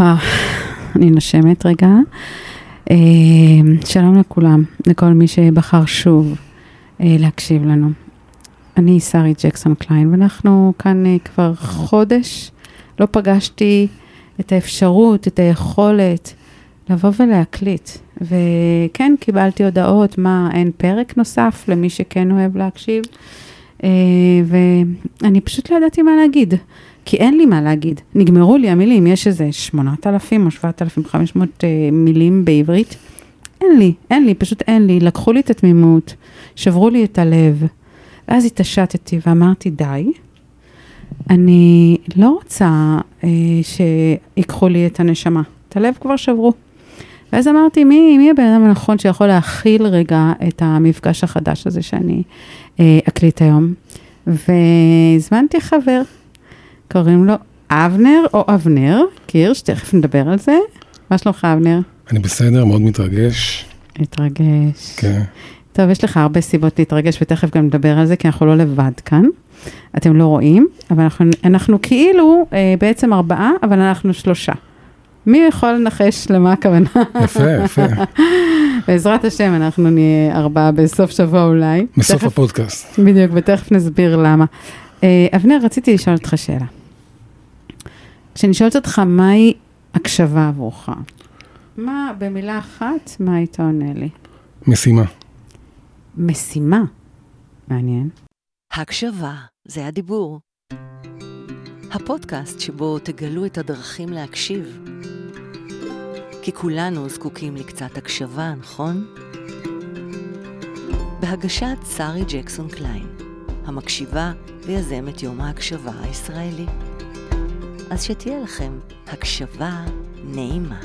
וואו, אני נושמת רגע. אה, שלום לכולם, לכל מי שבחר שוב אה, להקשיב לנו. אני שרי ג'קסון קליין, ואנחנו כאן אה, כבר חודש. לא פגשתי את האפשרות, את היכולת לבוא ולהקליט. וכן, קיבלתי הודעות, מה, אין פרק נוסף למי שכן אוהב להקשיב. ואני פשוט לא ידעתי מה להגיד. כי אין לי מה להגיד. נגמרו לי המילים, יש איזה 8,000 או 7,500 uh, מילים בעברית. אין לי, אין לי, פשוט אין לי. לקחו לי את התמימות, שברו לי את הלב. ואז התעשתתי ואמרתי, די, אני לא רוצה uh, שיקחו לי את הנשמה. את הלב כבר שברו. ואז אמרתי, מי, מי הבן אדם הנכון שיכול להכיל רגע את המפגש החדש הזה שאני uh, אקליט היום? והזמנתי חבר. קוראים לו אבנר או אבנר, קירש, תכף נדבר על זה. מה שלומך, אבנר? אני בסדר, מאוד מתרגש. מתרגש. כן. טוב, יש לך הרבה סיבות להתרגש, ותכף גם נדבר על זה, כי אנחנו לא לבד כאן. אתם לא רואים, אבל אנחנו, אנחנו כאילו אה, בעצם ארבעה, אבל אנחנו שלושה. מי יכול לנחש למה הכוונה? יפה, יפה. בעזרת השם, אנחנו נהיה ארבעה בסוף שבוע אולי. בסוף תכף, הפודקאסט. בדיוק, ותכף נסביר למה. אה, אבנר, רציתי לשאול אותך שאלה. כשאני שואלת אותך מהי הקשבה עבורך, מה, במילה אחת, מה היית עונה לי? משימה. משימה. מעניין. הקשבה, זה הדיבור. הפודקאסט שבו תגלו את הדרכים להקשיב. כי כולנו זקוקים לקצת הקשבה, נכון? בהגשת שרי ג'קסון קליין, המקשיבה ויזמת יום ההקשבה הישראלי. אז שתהיה לכם הקשבה נעימה.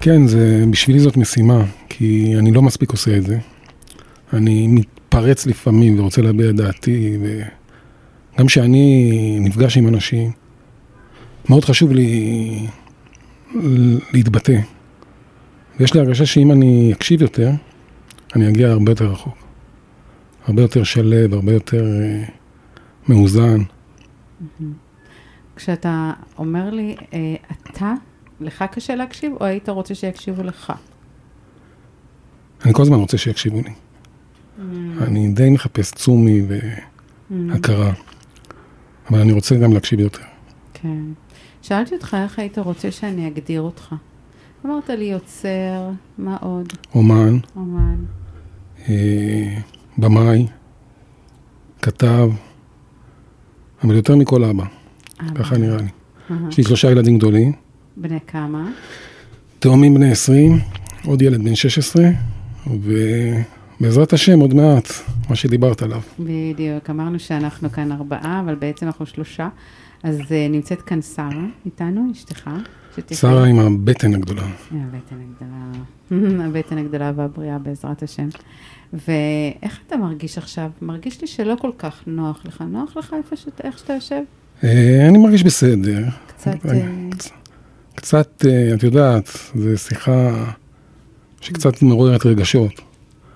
כן, זה, בשבילי זאת משימה, כי אני לא מספיק עושה את זה. אני מתפרץ לפעמים ורוצה להביע את דעתי, וגם כשאני נפגש עם אנשים, מאוד חשוב לי להתבטא. ויש לי הרגשה שאם אני אקשיב יותר, אני אגיע הרבה יותר רחוק. הרבה יותר שלב, הרבה יותר אה, מאוזן. כשאתה אומר לי, אה, אתה, לך קשה להקשיב, או היית רוצה שיקשיבו לך? אני כל הזמן רוצה שיקשיבו לי. אני די מחפש צומי והכרה, אבל אני רוצה גם להקשיב יותר. כן. שאלתי אותך איך היית רוצה שאני אגדיר אותך. אמרת לי יוצר, מה עוד? אומן, אומן. אה, במאי, כתב, אבל יותר מכל אבא, אבא. ככה נראה לי. יש לי שלושה ילדים גדולים, בני כמה? תאומים בני 20, עוד ילד בן 16, ובעזרת השם עוד מעט, מה שדיברת עליו. בדיוק, אמרנו שאנחנו כאן ארבעה, אבל בעצם אנחנו שלושה. אז uh, נמצאת כאן שרה איתנו, אשתך. שרה עם הבטן הגדולה. הבטן הגדולה, הבטן הגדולה והבריאה בעזרת השם. ואיך אתה מרגיש עכשיו? מרגיש לי שלא כל כך נוח לך. נוח לך איפה שאתה, איך שאתה יושב? אה, אני מרגיש בסדר. קצת... אה, קצ- קצת, אה, את יודעת, זו שיחה שקצת מעוררת רגשות,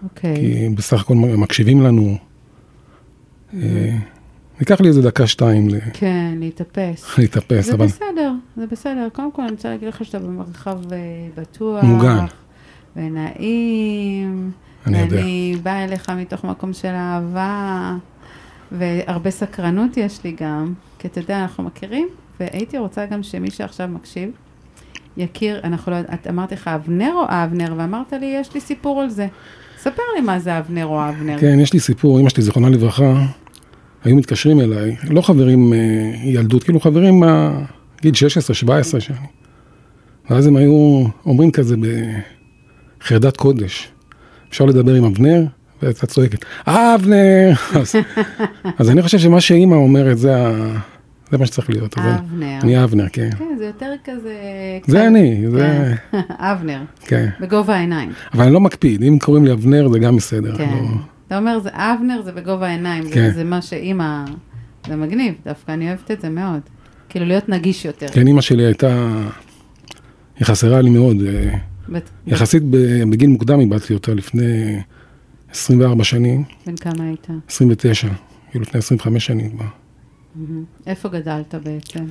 אוקיי. כי בסך הכל מקשיבים לנו. ייקח לי איזה דקה-שתיים ל- כן, להתאפס. להתאפס, זה אבל בסדר, זה בסדר. קודם כל, אני רוצה להגיד לך שאתה במרחב אה, בטוח. מוגן. ונעים. אני יודע. ואני באה אליך מתוך מקום של אהבה, והרבה סקרנות יש לי גם, כי אתה יודע, אנחנו מכירים, והייתי רוצה גם שמי שעכשיו מקשיב, יכיר, אנחנו לא, את אמרתי לך אבנר או אבנר, ואמרת לי, יש לי סיפור על זה. ספר לי מה זה אבנר או אבנר. כן, יש לי סיפור, אמא שלי, זיכרונה לברכה, היו מתקשרים אליי, לא חברים אה, ילדות, כאילו חברים בגיל 16-17 שאני. ואז הם היו אומרים כזה בחרדת קודש, אפשר לדבר עם אבנר? והייתה צועקת, אבנר! אז, אז אני חושב שמה שאימא אומרת, זה, ה, זה מה שצריך להיות. אבנר. אני אבנר, כן. כן, זה יותר כזה... זה אני, זה... כן. אבנר, כן. בגובה העיניים. אבל אני לא מקפיד, אם קוראים לי אבנר זה גם בסדר. כן. לא... אתה אומר, זה אבנר, זה בגובה העיניים. זה- כן. זה מה שאימא... זה מגניב, דווקא אני אוהבת את זה מאוד. כאילו, להיות נגיש יותר. כן, אימא שלי הייתה, היא חסרה לי מאוד. אה, בת- יחסית ב- בגיל מוקדם איבדתי אותה לפני 24 שנים, בן כמה היית? 29. היו לפני 25 שנים כבר. איפה גדלת בעצם?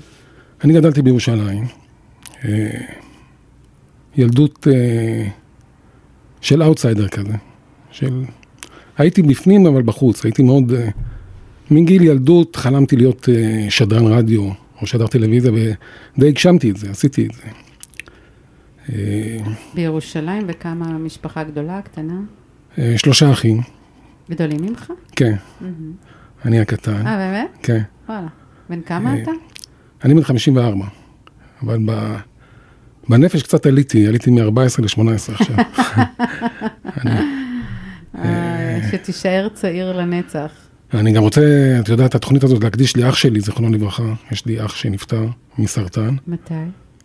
אני גדלתי בירושלים. אה, ילדות אה, של אאוטסיידר כזה. של... הייתי בפנים אבל בחוץ, הייתי מאוד... אה, מגיל ילדות חלמתי להיות אה, שדרן רדיו או שדר טלוויזיה ודי הגשמתי את זה, עשיתי את זה. אה, בירושלים, וכמה משפחה גדולה, קטנה? שלושה אחים, גדולים ממך? כן. אני הקטן, אה, באמת? כן. וואלה. בן כמה אתה? אני בן 54, אבל ב... בנפש קצת עליתי, עליתי מ-14 ל-18 עכשיו. אה, שתישאר צעיר לנצח. אני גם רוצה, את יודעת, התוכנית הזאת להקדיש לאח שלי, זיכרונו לברכה. יש לי אח שנפטר מסרטן מתי?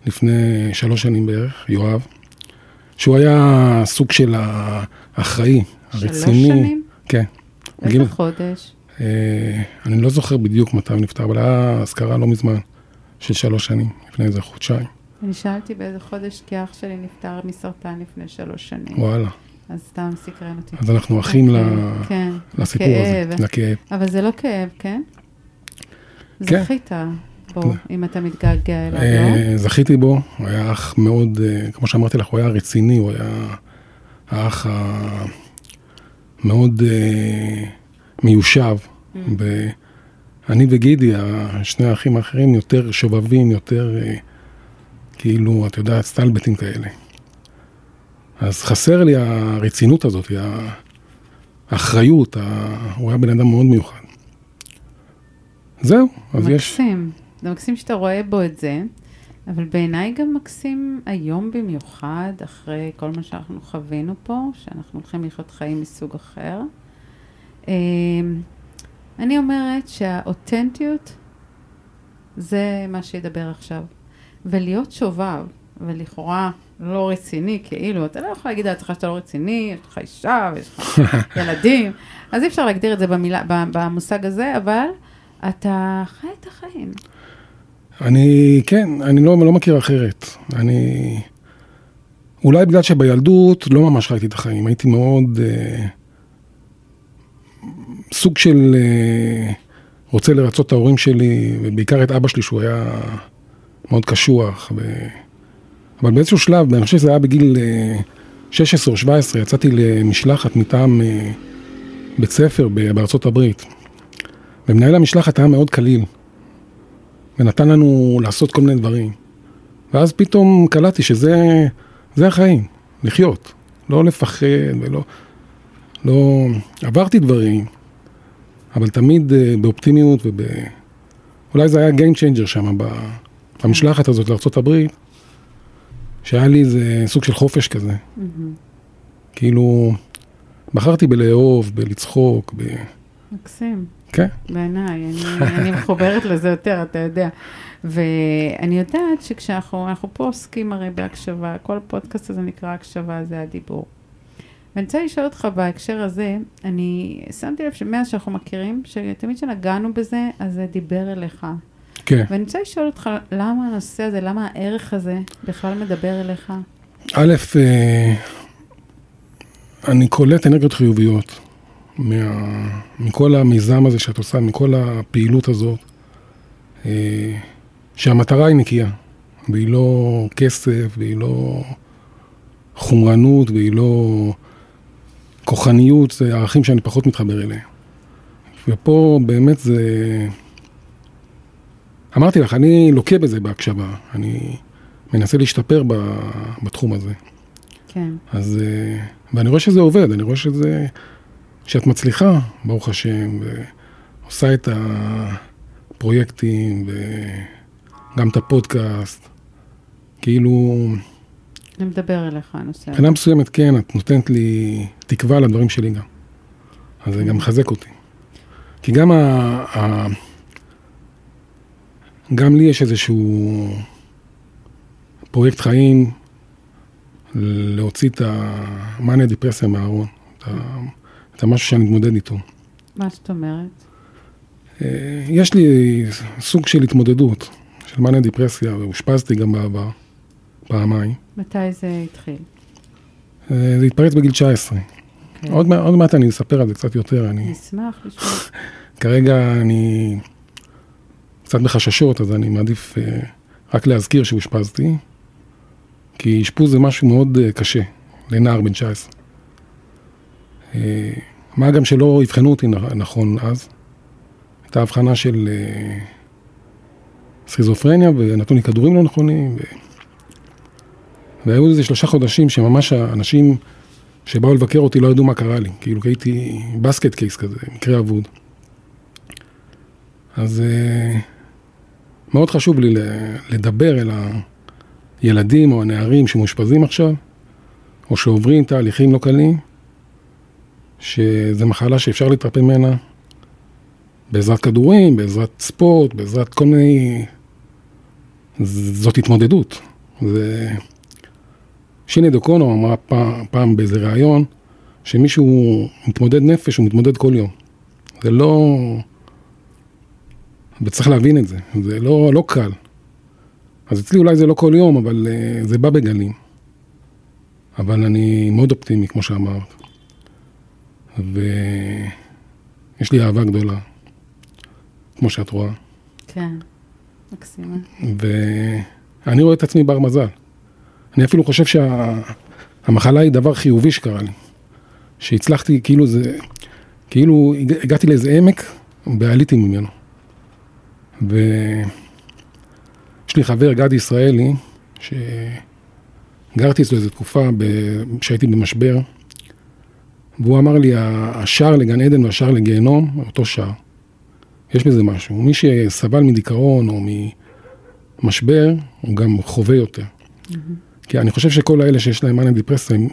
לפני שלוש שנים בערך, יואב, שהוא היה סוג של האחראי, הרציני. שלוש שנים? כן. בגיל- איזה חודש? אה, אני לא זוכר בדיוק מתי הוא נפטר, אבל היה אזכרה לא מזמן, של שלוש שנים, לפני איזה חודשיים. אני שאלתי באיזה חודש, כי אח שלי נפטר מסרטן לפני שלוש שנים. וואלה. אז סתם סקרן אותי. אז אנחנו אחים ל- אוקיי, כן, לסיפור הזה, לכאב. אבל זה לא כאב, כן? כן. זכית בו, אם אתה מתגעגע אליו, לא? אה, זכיתי בו, הוא היה אח מאוד, אה, כמו שאמרתי לך, הוא היה רציני, הוא היה האח המאוד אה, מיושב. Mm. ואני וגידי, שני האחים האחרים, יותר שובבים, יותר כאילו, את יודעת, סטלבטים כאלה. אז חסר לי הרצינות הזאת, האחריות, הוא היה בן אדם מאוד מיוחד. זהו, אז יש... מקסים. זה מקסים שאתה רואה בו את זה, אבל בעיניי גם מקסים היום במיוחד, אחרי כל מה שאנחנו חווינו פה, שאנחנו הולכים לחיות חיים מסוג אחר. אמ, אני אומרת שהאותנטיות זה מה שידבר עכשיו. ולהיות שובב, ולכאורה לא רציני, כאילו, אתה לא יכול להגיד לעצמך שאתה לא רציני, יש לך אישה ויש לך ילדים, אז אי אפשר להגדיר את זה במילה, במושג הזה, אבל אתה חי את החיים. אני, כן, אני לא, לא מכיר אחרת. אני... אולי בגלל שבילדות לא ממש חייתי את החיים, הייתי מאוד... אה, סוג של... אה, רוצה לרצות את ההורים שלי, ובעיקר את אבא שלי, שהוא היה מאוד קשוח. ו... אבל באיזשהו שלב, אני חושב שזה היה בגיל אה, 16 או 17, יצאתי למשלחת מטעם אה, בית ספר בארצות הברית. ומנהל המשלחת היה מאוד קליל. ונתן לנו לעשות כל מיני דברים. ואז פתאום קלטתי שזה זה החיים, לחיות, לא לפחד ולא... לא... עברתי דברים, אבל תמיד אה, באופטימיות וב... אולי זה היה Game Changer שם, ב... במשלחת הזאת לארה"ב, שהיה לי איזה סוג של חופש כזה. כאילו, בחרתי בלאהוב, בלצחוק, ב... מקסים. כן. בעיניי, אני, אני מחוברת לזה יותר, אתה יודע. ואני יודעת שכשאנחנו אנחנו פה עוסקים הרי בהקשבה, כל הפודקאסט הזה נקרא הקשבה, זה הדיבור. ואני רוצה לשאול אותך בהקשר הזה, אני שמתי לב שמאז שאנחנו מכירים, שתמיד כשנגענו בזה, אז זה דיבר אליך. כן. ואני רוצה לשאול אותך, למה הנושא הזה, למה הערך הזה בכלל מדבר אליך? א', אה, אני קולט אנרגיות חיוביות מה, מכל המיזם הזה שאת עושה, מכל הפעילות הזאת, אה, שהמטרה היא נקייה, והיא לא כסף, והיא לא חומרנות, והיא לא כוחניות, זה ערכים שאני פחות מתחבר אליהם. ופה באמת זה... אמרתי לך, אני לוקה בזה בהקשבה, אני מנסה להשתפר ב, בתחום הזה. כן. אז, אה, ואני רואה שזה עובד, אני רואה שזה, שאת מצליחה, ברוך השם, ועושה את הפרויקטים, וגם את הפודקאסט, כאילו, זה מדבר אליך הנושא הזה. מבחינה מסוימת כן, את נותנת לי תקווה לדברים שלי גם. אז זה גם מחזק אותי. כי גם ה... ה... גם לי יש איזשהו פרויקט חיים להוציא את המאניה דיפרסיה מהארון, את, ה... את המשהו שאני מתמודד איתו. מה זאת אומרת? אה, יש לי סוג של התמודדות של מאניה דיפרסיה, ואושפזתי גם בעבר, פעמיים. מתי זה התחיל? אה, זה התפרץ בגיל 19. כן. עוד, מע- עוד מעט אני אספר על זה קצת יותר, אני... נשמח לשמוע. כרגע אני קצת בחששות, אז אני מעדיף אה, רק להזכיר שאושפזתי, כי אשפוז זה משהו מאוד אה, קשה לנער בן 19. אה, מה גם שלא אבחנו אותי נכון אז, הייתה הבחנה של סכיזופרניה ונתנו לי כדורים לא נכונים. ו... והיו איזה שלושה חודשים שממש האנשים שבאו לבקר אותי לא ידעו מה קרה לי, כאילו הייתי בסקט קייס כזה, מקרה אבוד. אז מאוד חשוב לי לדבר אל הילדים או הנערים שמאושפזים עכשיו, או שעוברים תהליכים לא קלים, שזו מחלה שאפשר להתרפא ממנה בעזרת כדורים, בעזרת ספורט, בעזרת כל מיני... זאת התמודדות. זה... שיני דוקונו אמרה פעם, פעם באיזה ראיון, שמישהו מתמודד נפש, הוא מתמודד כל יום. זה לא... וצריך להבין את זה, זה לא, לא קל. אז אצלי אולי זה לא כל יום, אבל uh, זה בא בגלים. אבל אני מאוד אופטימי, כמו שאמרת. ויש לי אהבה גדולה, כמו שאת רואה. כן, מקסימה. ואני רואה את עצמי בר מזל. אני אפילו חושב שהמחלה שה... היא דבר חיובי שקרה לי. שהצלחתי, כאילו זה, כאילו הגעתי לאיזה עמק ועליתי ממנו. ויש לי חבר, גדי ישראלי, שגרתי אצלו איזו תקופה כשהייתי במשבר, והוא אמר לי, השער לגן עדן והשער לגיהנום, אותו שער. יש בזה משהו. מי שסבל מדיכאון או ממשבר, הוא גם חווה יותר. Mm-hmm. כי אני חושב שכל האלה שיש להם מאניה דיפרסיה, הם,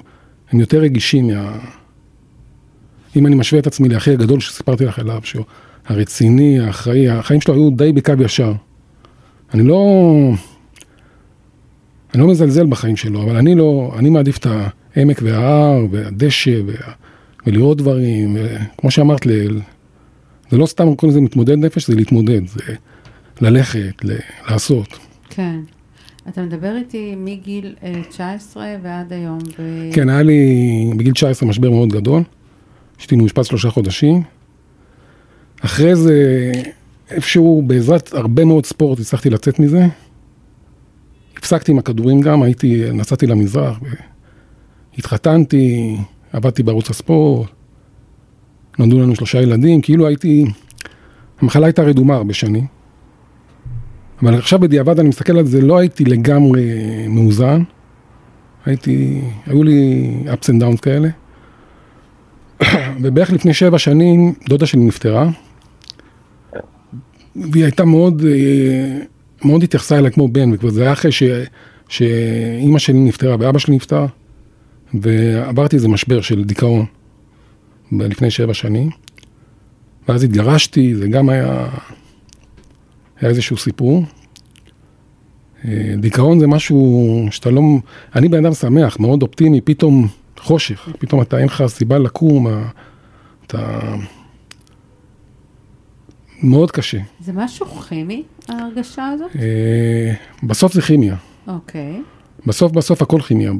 הם יותר רגישים מה... אם אני משווה את עצמי לאחי הגדול שסיפרתי לך עליו, שהוא הרציני, האחראי, החיים שלו היו די בקו ישר. אני לא... אני לא מזלזל בחיים שלו, אבל אני לא... אני מעדיף את העמק וההר והדשא וה, ולראות דברים, וכמו שאמרת, ל, זה לא סתם קוראים לזה מתמודד נפש, זה להתמודד, זה ללכת, ל, לעשות. כן. אתה מדבר איתי מגיל 19 אה, ועד היום. ו... כן, היה לי בגיל 19 משבר מאוד גדול. הייתי מאושפז שלושה חודשים. אחרי זה, איפשהו בעזרת הרבה מאוד ספורט הצלחתי לצאת מזה. הפסקתי עם הכדורים גם, הייתי, נסעתי למזרח, התחתנתי, עבדתי בערוץ הספורט, נולדו לנו שלושה ילדים, כאילו הייתי, המחלה הייתה רדומה הרבה שנים. אבל עכשיו בדיעבד אני מסתכל על זה, לא הייתי לגמרי מאוזן. הייתי, היו לי ups and downs כאלה. ובערך לפני שבע שנים דודה שלי נפטרה. והיא הייתה מאוד, אה, מאוד התייחסה אליי כמו בן, וכבר זה היה אחרי ש, שאימא שלי נפטרה ואבא שלי נפטר, ועברתי איזה משבר של דיכאון לפני שבע שנים. ואז התגרשתי, זה גם היה... היה איזשהו סיפור. אה, דיכאון זה משהו שאתה לא... אני בן אדם שמח, מאוד אופטימי, פתאום חושך, פתאום אתה אין לך סיבה לקום, אתה... מאוד קשה. זה משהו כימי, ההרגשה הזאת? אה, בסוף זה כימיה. אוקיי. בסוף בסוף הכל כימיה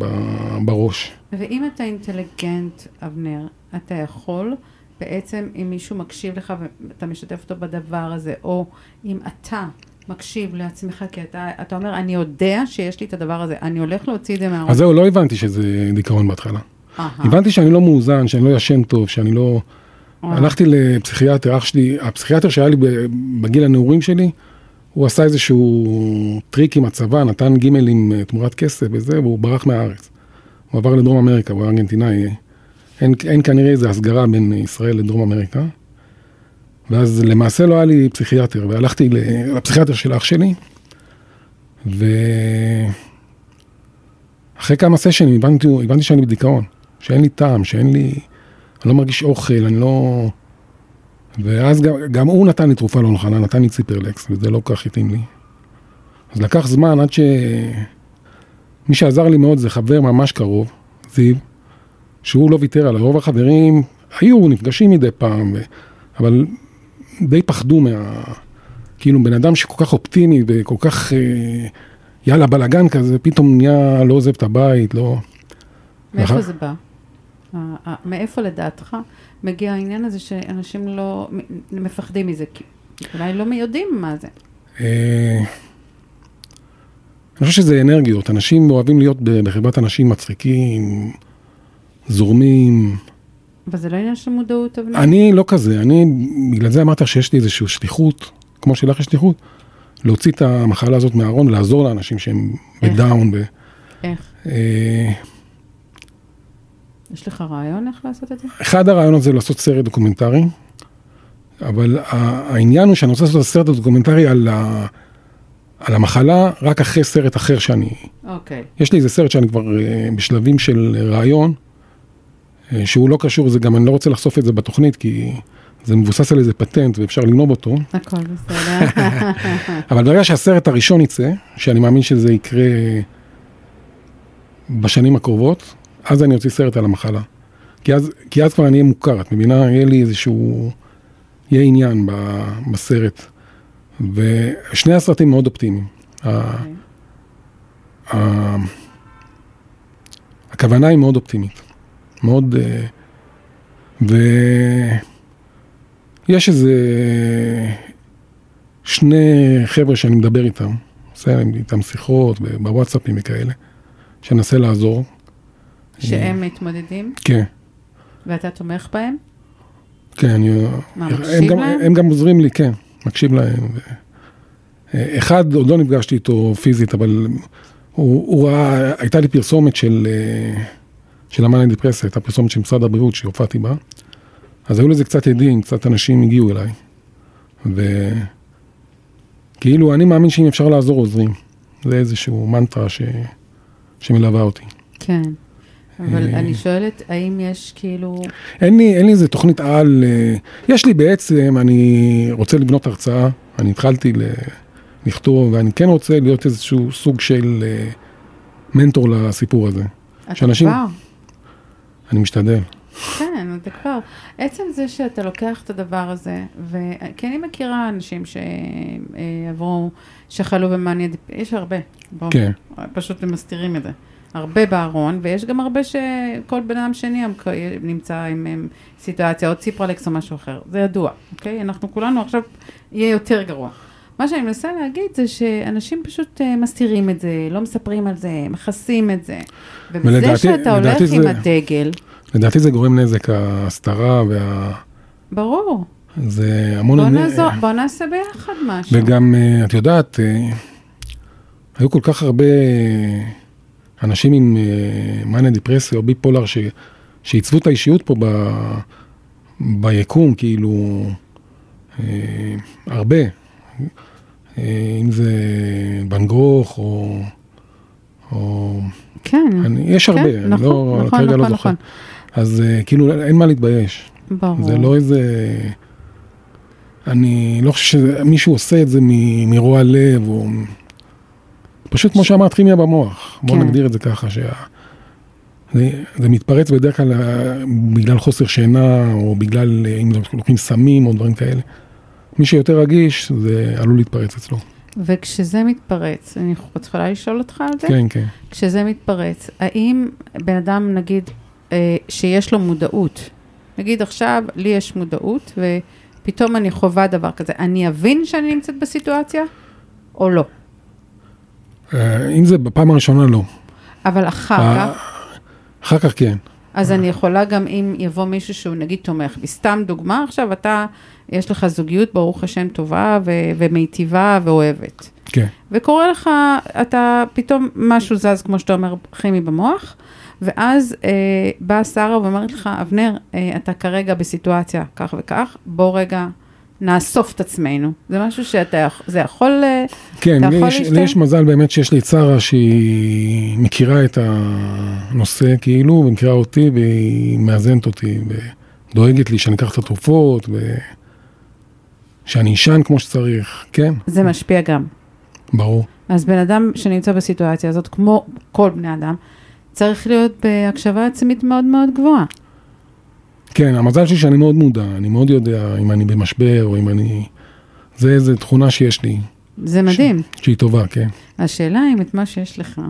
בראש. ואם אתה אינטליגנט, אבנר, אתה יכול בעצם, אם מישהו מקשיב לך ואתה משתף אותו בדבר הזה, או אם אתה מקשיב לעצמך, כי אתה, אתה אומר, אני יודע שיש לי את הדבר הזה, אני הולך להוציא את זה מהראש. אז זהו, לא הבנתי שזה דיכאון בהתחלה. הבנתי שאני לא מאוזן, שאני לא ישן טוב, שאני לא... הלכתי לפסיכיאטר, אח שלי, הפסיכיאטר שהיה לי בגיל הנעורים שלי, הוא עשה איזשהו טריק עם הצבא, נתן גימלים אה, תמורת כסף וזה, והוא ברח מהארץ. הוא עבר לדרום אמריקה, הוא היה ארגנטינאי. אין, אין כנראה איזו הסגרה בין ישראל לדרום אמריקה. ואז למעשה לא היה לי פסיכיאטר, והלכתי לפסיכיאטר של אח שלי, ואחרי כמה סשנים הבנתי, הבנתי שאני בדיכאון, שאין לי טעם, שאין לי, אני לא מרגיש אוכל, אני לא... ואז גם, גם הוא נתן לי תרופה לא נכונה, נתן לי ציפרלקס, וזה לא כל כך התאים לי. אז לקח זמן עד ש... מי שעזר לי מאוד זה חבר ממש קרוב, זיו, שהוא לא ויתר עליו. רוב החברים היו נפגשים מדי פעם, ו... אבל די פחדו מה... כאילו בן אדם שכל כך אופטימי וכל כך אה, יאללה בלאגן כזה, פתאום נהיה לא עוזב את הבית, לא... מאיפה זה בא? מאיפה לדעתך מגיע העניין הזה שאנשים לא מפחדים מזה? כי אולי לא יודעים מה זה. אה, אני חושב שזה אנרגיות, אנשים אוהבים להיות בחברת אנשים מצחיקים, זורמים. אבל זה לא עניין של מודעות, אבנר? אני לא כזה, אני, בגלל זה אמרת שיש לי איזושהי שליחות, כמו שלך יש שליחות, להוציא את המחלה הזאת מהארון, לעזור לאנשים שהם? בדאון. ב- איך? יש לך רעיון איך לעשות את זה? אחד הרעיונות זה לעשות סרט דוקומנטרי, אבל העניין הוא שאני רוצה לעשות את הסרט הדוקומנטרי על, ה, על המחלה רק אחרי סרט אחר שאני... אוקיי. יש לי איזה סרט שאני כבר אה, בשלבים של רעיון, אה, שהוא לא קשור, זה גם אני לא רוצה לחשוף את זה בתוכנית, כי זה מבוסס על איזה פטנט ואפשר לגנוב אותו, הכל בסדר. אבל ברגע שהסרט הראשון יצא, שאני מאמין שזה יקרה בשנים הקרובות, אז אני אוציא סרט על המחלה. כי אז, כי אז כבר אני אהיה מוכר, את מבינה? יהיה לי איזשהו... יהיה עניין ב, בסרט. ושני הסרטים מאוד אופטימיים. הכוונה היא מאוד אופטימית. מאוד... אה, ויש איזה שני חבר'ה שאני מדבר איתם, עושה איתם שיחות בוואטסאפים וכאלה, שננסה לעזור. שהם מתמודדים, כן, ואתה תומך בהם? כן, אני... מה, הם מקשיב גם, להם? הם גם עוזרים לי, כן, מקשיב להם. אחד, עוד לא נפגשתי איתו פיזית, אבל הוא, הוא ראה, הייתה לי פרסומת של, אה, של המאניה דיפרסיה, הייתה פרסומת של משרד הבריאות שהופעתי בה, אז היו לזה קצת עדים, קצת אנשים הגיעו אליי. וכאילו, אני מאמין שאם אפשר לעזור, עוזרים. זה איזשהו מנטרה ש... שמלווה אותי. כן. אבל אה, אני שואלת, האם יש כאילו... אין לי, אין לי איזה תוכנית על, אה, יש לי בעצם, אני רוצה לבנות הרצאה, אני התחלתי ל- לכתוב, ואני כן רוצה להיות איזשהו סוג של אה, מנטור לסיפור הזה. אתה שאנשים- כבר? אני משתדל. כן, אתה כבר. עצם זה שאתה לוקח את הדבר הזה, וכי אני מכירה אנשים שעברו, שחלו במאניה, יש הרבה. בואו, כן. פשוט הם מסתירים את זה. הרבה בארון, ויש גם הרבה שכל בן אדם שני נמצא עם, עם סיטואציה, או ציפרלקס או משהו אחר. זה ידוע, אוקיי? אנחנו כולנו עכשיו, יהיה יותר גרוע. מה שאני מנסה להגיד זה שאנשים פשוט אה, מסתירים את זה, לא מספרים על זה, מכסים את זה. ובזה ולדעתי- שאתה הולך לדעתי עם זה- הדגל, לדעתי זה גורם נזק, ההסתרה, וה... ברור. זה המון... בוא נ- נעזור, בוא נעשה ביחד משהו. וגם, אה, את יודעת, אה, היו כל כך הרבה אנשים עם מאניה דיפרסיה או ביפולר ש- שעיצבו את האישיות פה ב, ביקום, כאילו, אה, הרבה. אה, אם זה ואן גוך או... או כן, אני, יש כן, הרבה, אני נכון, לא, נכון, כרגע לא נכון, זוכר. נכון. אז אה, כאילו, אין מה להתבייש. ברור. זה לא איזה... אני לא חושב שמישהו עושה את זה מ- מרוע לב, או... פשוט כמו שאמרת, כימיה במוח. בואו כן. נגדיר את זה ככה, שה... זה, זה מתפרץ בדרך כלל אה, בגלל חוסר שינה, או בגלל אה, אם לוקחים סמים או דברים כאלה. מי שיותר רגיש, זה עלול להתפרץ אצלו. וכשזה מתפרץ, אני יכולה לשאול אותך על זה? כן, כן. כשזה מתפרץ, האם בן אדם, נגיד, אה, שיש לו מודעות, נגיד עכשיו, לי יש מודעות, ופתאום אני חווה דבר כזה, אני אבין שאני נמצאת בסיטואציה, או לא? אה, אם זה בפעם הראשונה, לא. אבל אחר אה, כך, אחר כך כן. אז אני יכולה גם אם יבוא מישהו שהוא נגיד תומך בי. סתם דוגמה, עכשיו אתה, יש לך זוגיות, ברוך השם, טובה ו- ומיטיבה ואוהבת. כן. וקורה לך, אתה פתאום משהו זז, כמו שאתה אומר, כימי במוח, ואז אה, באה שרה ואומרת לך, אבנר, אה, אתה כרגע בסיטואציה כך וכך, בוא רגע נאסוף את עצמנו. זה משהו שאתה, יכ- זה יכול... אה, כן, אתה לי יכול יש, להשתמש? לי יש מזל באמת שיש לי שרה שהיא מכירה את הנושא כאילו, ומכירה אותי והיא מאזנת אותי ודואגת לי שאני אקח את התרופות ושאני אשן כמו שצריך, כן, זה משפיע גם. ברור. אז בן אדם שנמצא בסיטואציה הזאת, כמו כל בני אדם, צריך להיות בהקשבה עצמית מאוד מאוד גבוהה. כן, המזל שלי שאני מאוד מודע, אני מאוד יודע אם אני במשבר או אם אני... זה איזה תכונה שיש לי, זה מדהים. שהיא טובה, כן. השאלה אם את מה שיש לך,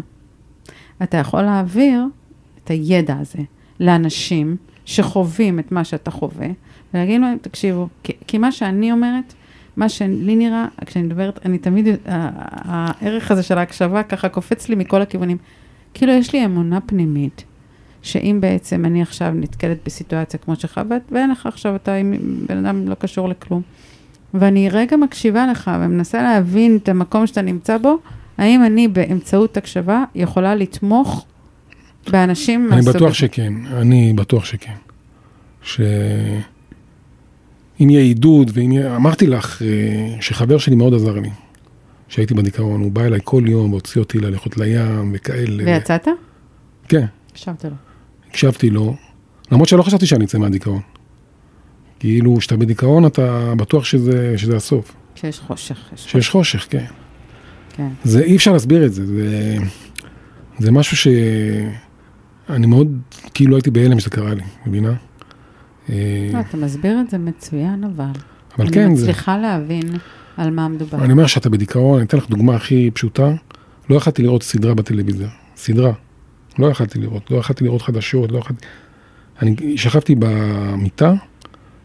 אתה יכול להעביר את הידע הזה לאנשים שחווים את מה שאתה חווה, ולהגיד להם, תקשיבו, כי, כי מה שאני אומרת, מה שלי נראה, כשאני מדברת, אני תמיד, הערך הזה של ההקשבה ככה קופץ לי מכל הכיוונים. כאילו, יש לי אמונה פנימית, שאם בעצם אני עכשיו נתקלת בסיטואציה כמו שלך, ואין לך עכשיו, אתה עם בן אדם לא קשור לכלום, ואני רגע מקשיבה לך ומנסה להבין את המקום שאתה נמצא בו, האם אני באמצעות הקשבה יכולה לתמוך באנשים אני מהסוג בטוח הזה? שכן, אני בטוח שכן. שאם יהיה עידוד, ואם יהיה... אמרתי לך אה, שחבר שלי מאוד עזר לי, כשהייתי בדיכאון, הוא בא אליי כל יום והוציא אותי ללכות לים וכאלה. ויצאת? כן, הקשבת לו. הקשבתי לו, למרות שלא חשבתי שאני אצא מהדיכאון. כאילו, כשאתה בדיכאון אתה בטוח שזה, שזה הסוף. כשיש חושך. יש שיש חושך, כן. כן. זה, אי אפשר להסביר את זה, זה, זה משהו שאני מאוד, כאילו הייתי בהלם שזה קרה לי, מבינה? אה, לא, אתה מסביר את זה מצוין, אבל. אבל אני כן, זה, מצליחה להבין על מה מדובר. אני אומר שאתה בדיכאון, אני אתן לך דוגמה הכי פשוטה, לא יכלתי לראות סדרה בטלוויזיה, סדרה, לא יכלתי לראות, לא יכלתי לראות חדשות, לא יכלתי, אני שכבתי במיטה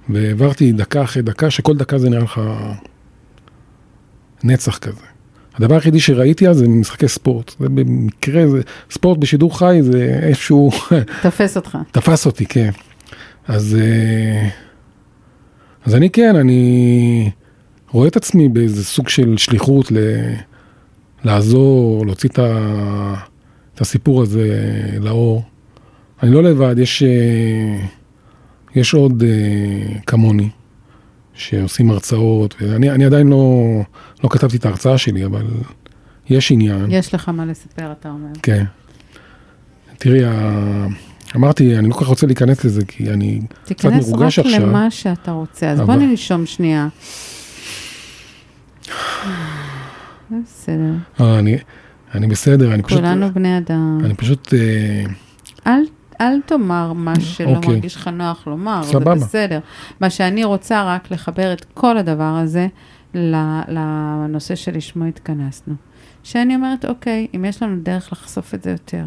והעברתי דקה אחרי דקה, שכל דקה זה נראה לך נצח כזה. הדבר היחידי שראיתי אז זה משחקי ספורט, זה במקרה, זה ספורט בשידור חי, זה איפשהו תופס אותך. תפס אותי, כן. אז, אה, אז אני כן, אני רואה את עצמי באיזה סוג של שליחות ל, לעזור, להוציא את, ה, את הסיפור הזה לאור. אני לא לבד, יש, אה, יש עוד אה, כמוני שעושים הרצאות, ואני אני עדיין לא, לא כתבתי את ההרצאה שלי, אבל יש עניין. יש לך מה לספר, אתה אומר. כן. תראי, אמרתי, אני לא כל כך רוצה להיכנס לזה, כי אני קצת תיכנס רק מרוגש עכשיו. למה שאתה רוצה. אז בוא אבל- ננשום שנייה. בסדר. אה, אני, אני בסדר, אני פשוט, כולנו בני אדם. אני פשוט, אה, אל, אל תאמר מה שלא אוקיי. מרגיש לך נוח לומר, סבבה. זה בסדר. מה שאני רוצה רק לחבר את כל הדבר הזה לנושא שלשמו התכנסנו. שאני אומרת, אוקיי, אם יש לנו דרך לחשוף את זה יותר,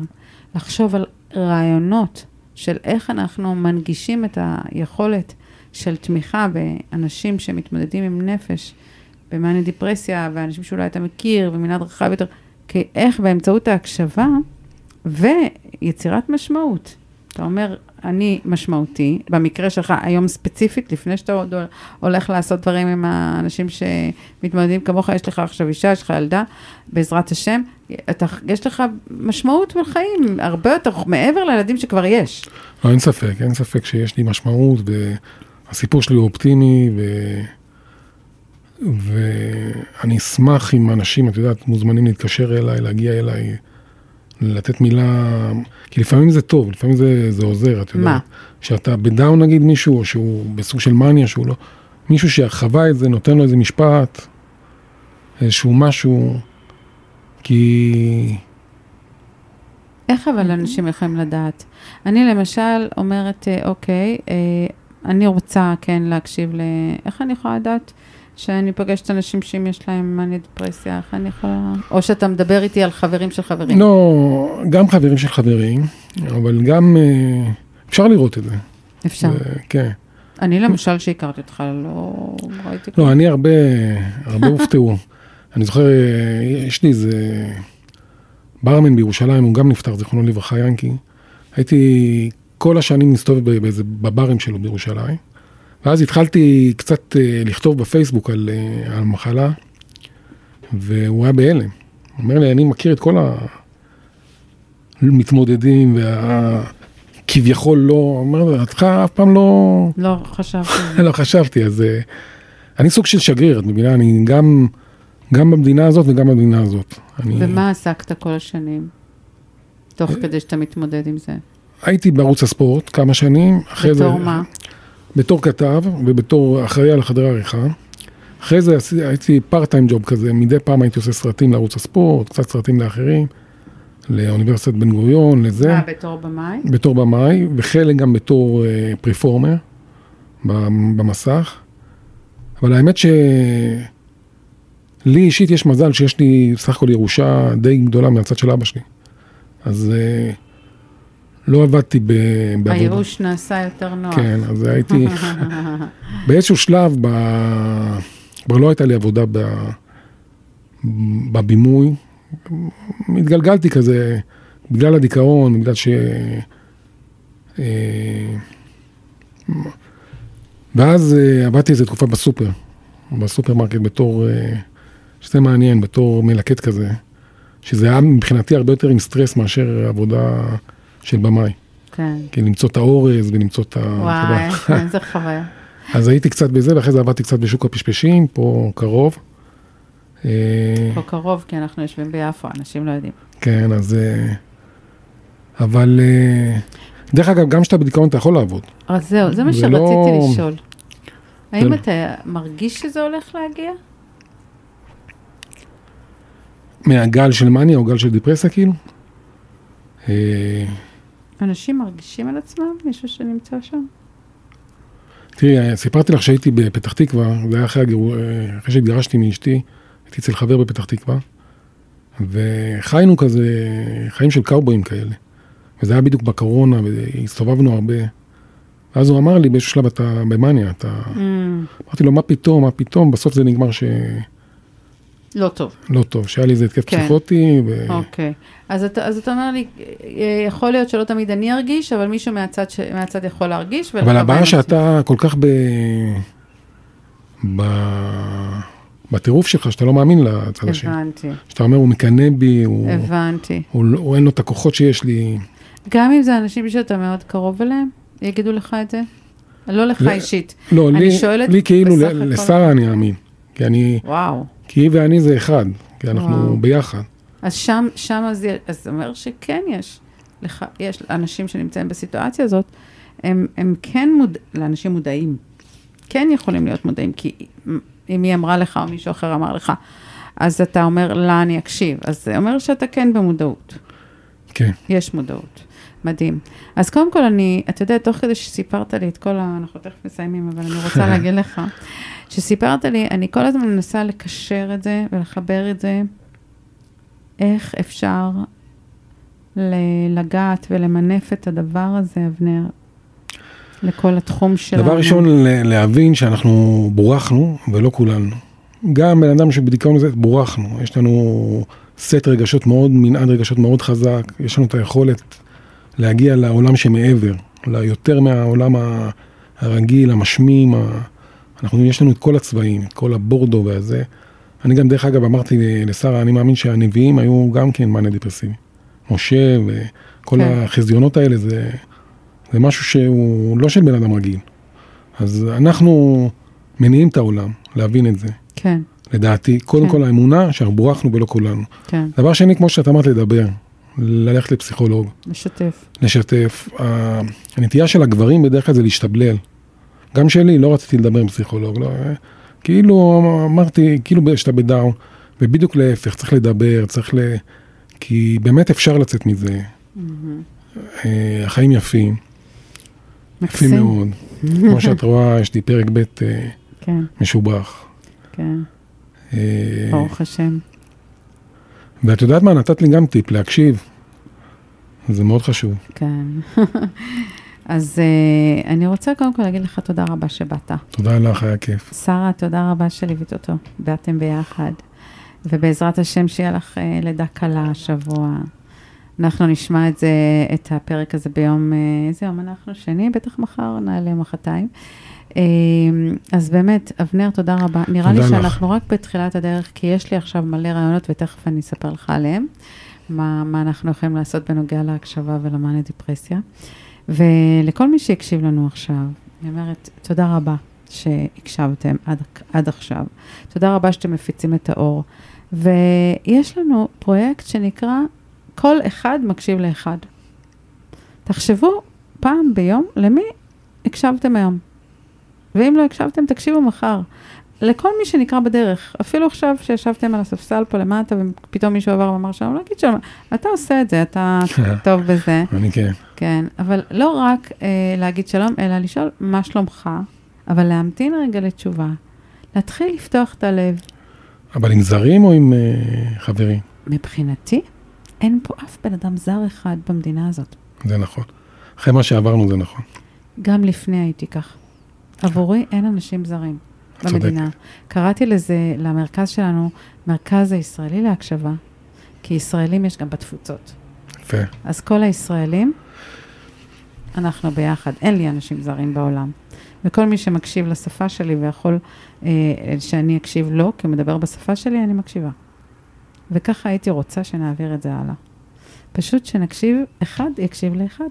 לחשוב על רעיונות של איך אנחנו מנגישים את היכולת של תמיכה באנשים שמתמודדים עם נפש, במאניה דיפרסיה, ואנשים שאולי אתה מכיר, ומנעד רחב יותר, כי איך באמצעות ההקשבה ויצירת משמעות. אתה אומר, אני משמעותי, במקרה שלך היום ספציפית, לפני שאתה עוד הולך לעשות דברים עם האנשים שמתמודדים כמוך, יש לך עכשיו אישה, יש לך ילדה, בעזרת השם, אתה, יש לך משמעות בחיים, הרבה יותר, מעבר לילדים שכבר יש. לא, אין ספק, אין ספק שיש לי משמעות, והסיפור שלי הוא אופטימי, ו... ואני אשמח אם אנשים, את יודעת, מוזמנים להתקשר אליי, להגיע אליי, לתת מילה, כי לפעמים זה טוב, לפעמים זה, זה עוזר, את יודעת. מה? שאתה בדאון נגיד מישהו, או שהוא בסוג של מניה, שהוא לא, מישהו שחווה את זה, נותן לו איזה משפט, איזשהו משהו, כי... איך אבל אנשים יכולים לדעת? אני למשל אומרת, אה, אוקיי, אה, אני רוצה כן להקשיב ל... איך אני יכולה לדעת שאני פוגשת אנשים שאם יש להם מאניה דיפרסיה, איך אני יכולה... או שאתה מדבר איתי על חברים של חברים. לא, גם חברים של חברים, אבל גם אה, אפשר לראות את זה. אפשר. זה, כן. אני למשל, שהכרתי אותך, לא ראיתי לא, אני הרבה, הרבה הופתעו. אני זוכר, אה, יש לי איזה ברמן בירושלים, הוא גם נפטר, זיכרונו לברכה, ינקי. הייתי כל השנים מסתובב ב- באיזה, בברים שלו בירושלים. ואז התחלתי קצת אה, לכתוב בפייסבוק על, אה, על המחלה, והוא היה בהלם. הוא אומר לי, אני מכיר את כל המתמודדים והכביכול לא, הוא אומר אותך אף פעם לא... לא חשבתי. לא חשבתי, אז אה, אני סוג של שגריר, את מבינה? אני גם, גם במדינה הזאת וגם במדינה הזאת. אני ומה עסקת כל השנים? תוך כדי שאתה מתמודד עם זה. הייתי בערוץ הספורט כמה שנים, אחרי זה, בתור מה? בתור כתב ובתור אחראי על חדרי עריכה. אחרי זה הייתי פארט טיים ג'וב כזה, מדי פעם הייתי עושה סרטים לערוץ הספורט, קצת סרטים לאחרים, לאוניברסיטת בן גוריון, לזה, מה, בתור במאי? בתור במאי, וחלק גם בתור אה, פריפורמר במסך. אבל האמת שלי אישית יש מזל שיש לי סך הכל ירושה די גדולה מהצד של אבא שלי. אז אה, לא עבדתי ב, בעבודה. הייאוש נעשה יותר נוח. כן, אז הייתי, באיזשהו שלב, ב... כבר לא הייתה לי עבודה ב... בבימוי. התגלגלתי כזה, בגלל הדיכאון, בגלל ש... אה, ואז אה, עבדתי איזה תקופה בסופר, בסופרמרקט בתור, אה, שזה מעניין, בתור מלקט כזה, שזה היה מבחינתי הרבה יותר עם סטרס מאשר עבודה של במאי. כן. כי למצוא את האורז ולמצוא את ה... וואי, איזה חוויה. אז הייתי קצת בזה, ואחרי זה עבדתי קצת בשוק הפשפשים, פה קרוב. פה קרוב, כי אנחנו יושבים ביפו, אנשים לא יודעים. כן, אז... אבל... דרך אגב, גם כשאתה בדיכאון אתה יכול לעבוד. אז זהו, זה מה שרציתי לשאול. האם אתה מרגיש שזה הולך להגיע? מהגל של מניה או גל של דיפרסיה כאילו. אה, אנשים מרגישים על עצמם? מישהו שנמצא שם? תראי, סיפרתי לך שהייתי בפתח תקווה, זה היה אחרי, הגירו, אה, אחרי שהתגרשתי מאשתי, הייתי אצל חבר בפתח תקווה, וחיינו כזה חיים של קאובויים כאלה. וזה היה בדיוק בקורונה, והסתובבנו הרבה. ואז הוא אמר לי באיזשהו שלב, אתה במאניה, אתה... Mm, אמרתי לו, מה פתאום, מה פתאום, בסוף זה נגמר שלא לא טוב. טוב, שהיה לי איזה התקף כן. פסיכוטי, ו... אוקיי. אז אתה, אז אתה אומר לי, אה, יכול להיות שלא תמיד אני ארגיש, אבל מישהו מהצד, ש... מהצד יכול להרגיש. אבל הבעיה. שאתה כל כך ב... ב... בטירוף שלך, שאתה לא מאמין לצד השני. הבנתי, שאתה אומר, הוא מקנא בי, הוא, הבנתי. הוא, לא- הוא אין לו את הכוחות שיש לי. גם אם זה אנשים שאתה מאוד קרוב אליהם, יגידו לך את זה? לא לך לא, אישית. לא, אני לי, שואלת לי כאילו, ל- לשרה אני אאמין. כי אני, וואו. כי היא ואני זה אחד, כי אנחנו וואו. ביחד. אז שם, שם אז, אז זה אומר שכן יש, לך, יש אנשים שנמצאים בסיטואציה הזאת, הם, הם כן מוד... לאנשים מודעים, כן יכולים להיות מודעים, כי אם היא אמרה לך או מישהו אחר אמר לך, אז אתה אומר, לה אני אקשיב, אז זה אומר שאתה כן במודעות, כן. יש מודעות. מדהים. אז קודם כל, אני, אתה יודע, תוך כדי שסיפרת לי את כל ה... אנחנו תכף מסיימים, אבל אני רוצה להגיד לך, שסיפרת לי, אני כל הזמן מנסה לקשר את זה ולחבר את זה, איך אפשר לגעת ולמנף את הדבר הזה, אבנר, לכל התחום שלנו. דבר ראשון, להבין שאנחנו בורחנו, ולא כולנו. גם בן אדם שבדיכאון הזה, בורחנו. יש לנו סט רגשות מאוד, מנעד רגשות מאוד חזק. יש לנו את היכולת להגיע לעולם שמעבר, ליותר מהעולם הרגיל, המשמים. ה- אנחנו, יש לנו את כל הצבעים, את כל הבורדו והזה. אני גם, דרך אגב, אמרתי לשרה, אני מאמין שהנביאים היו גם כן מאניה דיפרסיבי. משה וכל כן. החזיונות האלה, זה, זה משהו שהוא לא של בן אדם רגיל. אז אנחנו מניעים את העולם, להבין את זה. כן, לדעתי, קודם כן. כל האמונה שאנחנו בורחנו ולא כולנו. כן, דבר שני, כמו שאת אמרת, לדבר, ללכת לפסיכולוג, לשתף. לשתף. הנטייה של הגברים בדרך כלל זה להשתבלל. גם שלי, לא רציתי לדבר עם פסיכולוג. לא, אה, כאילו אמרתי, כאילו שאתה בדאון, ובדיוק להפך, צריך לדבר, צריך ל... כי באמת אפשר לצאת מזה. אה, החיים יפים, יפים מקסים. מאוד. כמו שאת רואה, יש לי פרק ב' אה, כן, משובח. כן, ברוך השם. ואת יודעת מה, נתת לי גם טיפ, להקשיב. זה מאוד חשוב. כן. אז uh, אני רוצה קודם כל להגיד לך תודה רבה שבאת. תודה לך, היה כיף. שרה, תודה רבה שליווית אותו. באתם ביחד. ובעזרת השם שיהיה לך uh, לידה קלה השבוע. אנחנו נשמע את זה, את הפרק הזה ביום, uh, איזה יום אנחנו? שני? בטח מחר, נעלה מחרתיים. Uh, אז באמת, אבנר, תודה רבה. נראה לי תודה לך. שאנחנו רק בתחילת הדרך, כי יש לי עכשיו מלא רעיונות ותכף אני אספר לך עליהם. מה, מה אנחנו יכולים לעשות בנוגע להקשבה ולמאניה דיפרסיה. ולכל מי שהקשיב לנו עכשיו, אני אומרת, תודה רבה שהקשבתם עד, עד עכשיו. תודה רבה שאתם מפיצים את האור. ויש לנו פרויקט שנקרא כל אחד מקשיב לאחד. תחשבו פעם ביום למי הקשבתם היום. ואם לא הקשבתם, תקשיבו מחר. לכל מי שנקרא בדרך, אפילו עכשיו שישבתם על הספסל פה למטה ופתאום מישהו עבר ואמר שלום, לא להגיד שלום, אתה עושה את זה, אתה טוב בזה. אני כן. כן, אבל לא רק אה, להגיד שלום, אלא לשאול מה שלומך, אבל להמתין רגע לתשובה, להתחיל לפתוח את הלב. אבל עם זרים או עם אה, חברים? מבחינתי, אין פה אף בן אדם זר אחד במדינה הזאת. זה נכון. אחרי מה שעברנו זה נכון. גם לפני הייתי כך. עבורי אין אנשים זרים צודק. במדינה. קראתי לזה, למרכז שלנו, מרכז הישראלי להקשבה, כי ישראלים יש גם בתפוצות. יפה. אז כל הישראלים, אנחנו ביחד. אין לי אנשים זרים בעולם. וכל מי שמקשיב לשפה שלי ויכול אה, שאני אקשיב לו, כי הוא מדבר בשפה שלי, אני מקשיבה. וככה הייתי רוצה שנעביר את זה הלאה. פשוט שנקשיב, אחד יקשיב לאחד.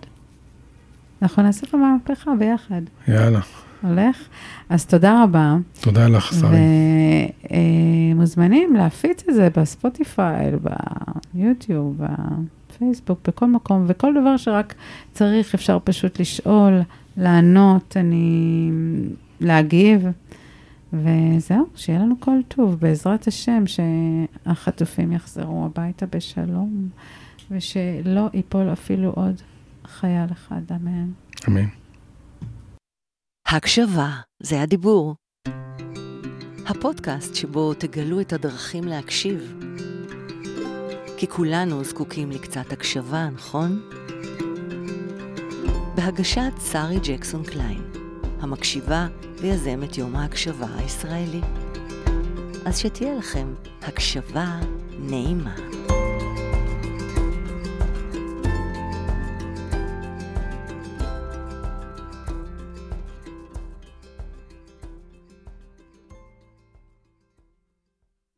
אנחנו נעשה פה מהפכה ביחד. יאללה. הולך? אז תודה רבה. תודה לך, שרי. ומוזמנים להפיץ את זה בספוטיפיי, ביוטיוב, בפייסבוק, בכל מקום, וכל דבר שרק צריך, אפשר פשוט לשאול, לענות, אני... להגיב. וזהו, שיהיה לנו כל טוב, בעזרת השם, שהחטופים יחזרו הביתה בשלום, ושלא ייפול אפילו עוד חייל אחד, אמן. אמן. הקשבה, זה הדיבור. הפודקאסט שבו תגלו את הדרכים להקשיב. כי כולנו זקוקים לקצת הקשבה, נכון? בהגשת שרי ג'קסון קליין, המקשיבה ויזמת יום ההקשבה הישראלי. אז שתהיה לכם הקשבה נעימה.